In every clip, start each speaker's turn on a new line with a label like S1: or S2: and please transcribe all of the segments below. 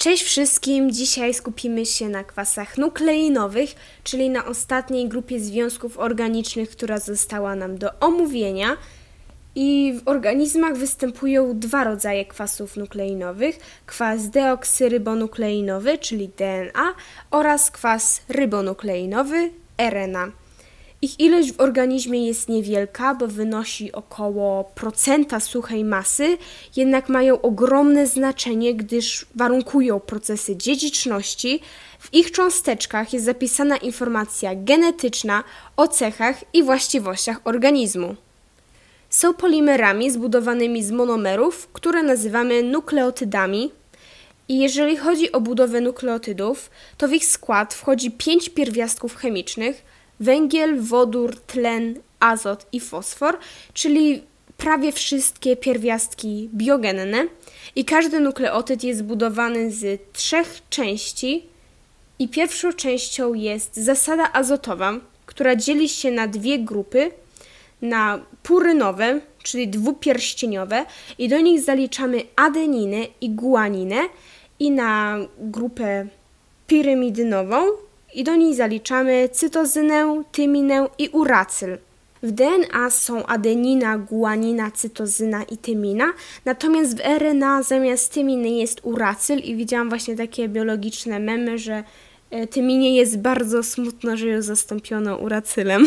S1: Cześć wszystkim! Dzisiaj skupimy się na kwasach nukleinowych, czyli na ostatniej grupie związków organicznych, która została nam do omówienia. I w organizmach występują dwa rodzaje kwasów nukleinowych: kwas deoksyrybonukleinowy, czyli DNA, oraz kwas rybonukleinowy, RNA. Ich ilość w organizmie jest niewielka, bo wynosi około procenta suchej masy, jednak mają ogromne znaczenie, gdyż warunkują procesy dziedziczności. W ich cząsteczkach jest zapisana informacja genetyczna o cechach i właściwościach organizmu. Są polimerami zbudowanymi z monomerów, które nazywamy nukleotydami. I jeżeli chodzi o budowę nukleotydów, to w ich skład wchodzi pięć pierwiastków chemicznych – węgiel, wodór, tlen, azot i fosfor, czyli prawie wszystkie pierwiastki biogenne. I każdy nukleotyd jest zbudowany z trzech części. I pierwszą częścią jest zasada azotowa, która dzieli się na dwie grupy: na purynowe, czyli dwupierścieniowe, i do nich zaliczamy adeninę i guaninę, i na grupę pirimidynową, i do niej zaliczamy cytozynę, tyminę i uracyl. W DNA są adenina, guanina, cytozyna i tymina, natomiast w RNA zamiast tyminy jest uracyl i widziałam właśnie takie biologiczne memy, że e, tyminie jest bardzo smutno, że ją zastąpiono uracylem.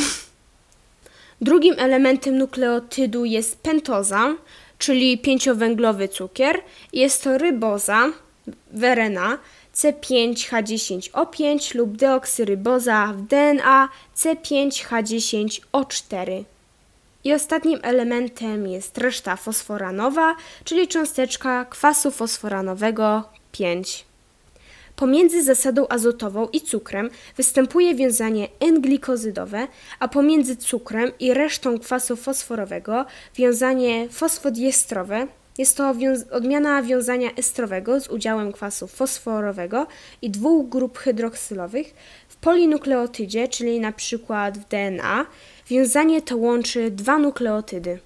S1: Drugim elementem nukleotydu jest pentoza, czyli pięciowęglowy cukier. Jest to ryboza w RNA, C5H10O5 lub deoksyryboza w DNA C5H10O4. I ostatnim elementem jest reszta fosforanowa, czyli cząsteczka kwasu fosforanowego 5. Pomiędzy zasadą azotową i cukrem występuje wiązanie N-glikozydowe, a pomiędzy cukrem i resztą kwasu fosforowego wiązanie fosfodiestrowe, jest to odmiana wiązania estrowego z udziałem kwasu fosforowego i dwóch grup hydroksylowych. W polinukleotydzie, czyli na przykład w DNA, wiązanie to łączy dwa nukleotydy.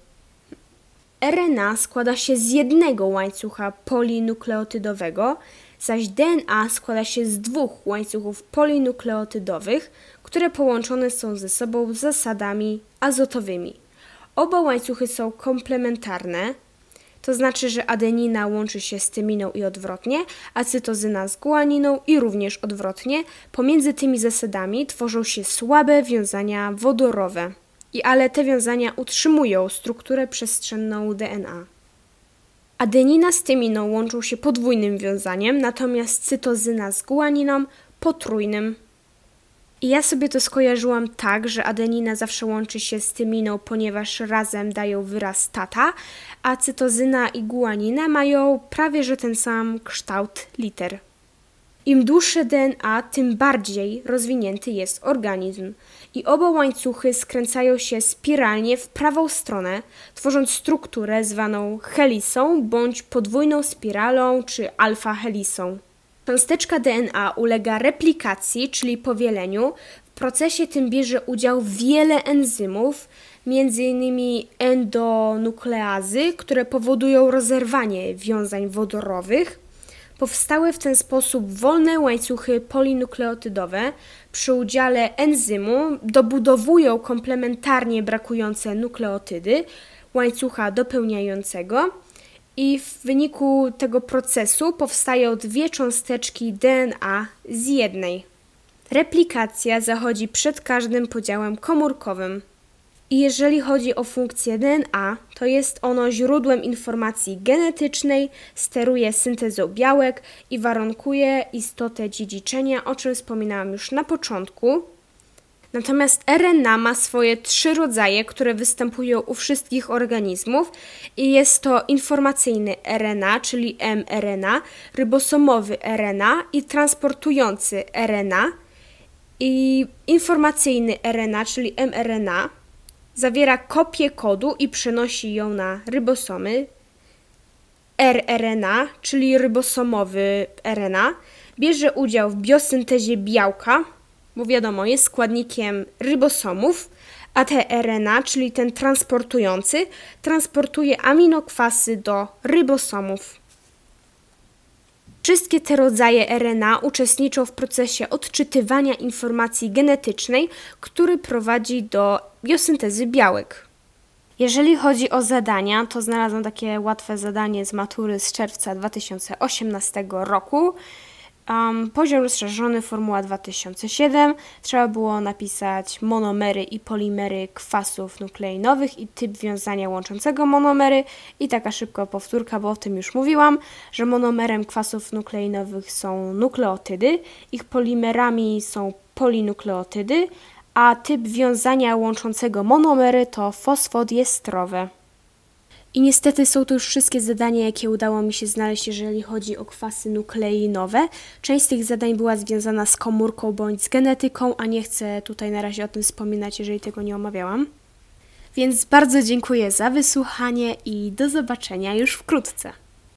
S1: RNA składa się z jednego łańcucha polinukleotydowego, zaś DNA składa się z dwóch łańcuchów polinukleotydowych, które połączone są ze sobą zasadami azotowymi. Oba łańcuchy są komplementarne, to znaczy, że adenina łączy się z tyminą i odwrotnie, a cytozyna z guaniną i również odwrotnie. Pomiędzy tymi zasadami tworzą się słabe wiązania wodorowe. I ale te wiązania utrzymują strukturę przestrzenną DNA. Adenina z tyminą łączą się podwójnym wiązaniem, natomiast cytozyna z guaniną potrójnym. I ja sobie to skojarzyłam tak, że adenina zawsze łączy się z tyminą, ponieważ razem dają wyraz tata, a cytozyna i guanina mają prawie że ten sam kształt liter. Im dłuższe DNA, tym bardziej rozwinięty jest organizm. I oba łańcuchy skręcają się spiralnie w prawą stronę, tworząc strukturę zwaną helisą bądź podwójną spiralą czy alfa-helisą. Cząsteczka DNA ulega replikacji, czyli powieleniu. W procesie tym bierze udział wiele enzymów, m.in. endonukleazy, które powodują rozerwanie wiązań wodorowych. Powstałe w ten sposób wolne łańcuchy polinukleotydowe przy udziale enzymu dobudowują komplementarnie brakujące nukleotydy łańcucha dopełniającego i w wyniku tego procesu powstają dwie cząsteczki DNA z jednej. Replikacja zachodzi przed każdym podziałem komórkowym. I jeżeli chodzi o funkcję DNA, to jest ono źródłem informacji genetycznej, steruje syntezą białek i warunkuje istotę dziedziczenia, o czym wspominałam już na początku. Natomiast RNA ma swoje trzy rodzaje, które występują u wszystkich organizmów i jest to informacyjny RNA, czyli mRNA, rybosomowy RNA i transportujący RNA. I informacyjny RNA, czyli mRNA, zawiera kopię kodu i przenosi ją na rybosomy. rRNA, czyli rybosomowy RNA, bierze udział w biosyntezie białka, bo wiadomo, jest składnikiem rybosomów, a tRNA, czyli ten transportujący, transportuje aminokwasy do rybosomów. Wszystkie te rodzaje RNA uczestniczą w procesie odczytywania informacji genetycznej, który prowadzi do biosyntezy białek. Jeżeli chodzi o zadania, to znalazłam takie łatwe zadanie z matury z czerwca 2018 roku. Um, poziom rozszerzony, formuła 2007. Trzeba było napisać monomery i polimery kwasów nukleinowych i typ wiązania łączącego monomery. I taka szybka powtórka, bo o tym już mówiłam, że monomerem kwasów nukleinowych są nukleotydy, ich polimerami są polinukleotydy, a typ wiązania łączącego monomery to fosfodiestrowe. I niestety są to już wszystkie zadania, jakie udało mi się znaleźć, jeżeli chodzi o kwasy nukleinowe. Część z tych zadań była związana z komórką bądź z genetyką, a nie chcę tutaj na razie o tym wspominać, jeżeli tego nie omawiałam. Więc bardzo dziękuję za wysłuchanie i do zobaczenia już wkrótce.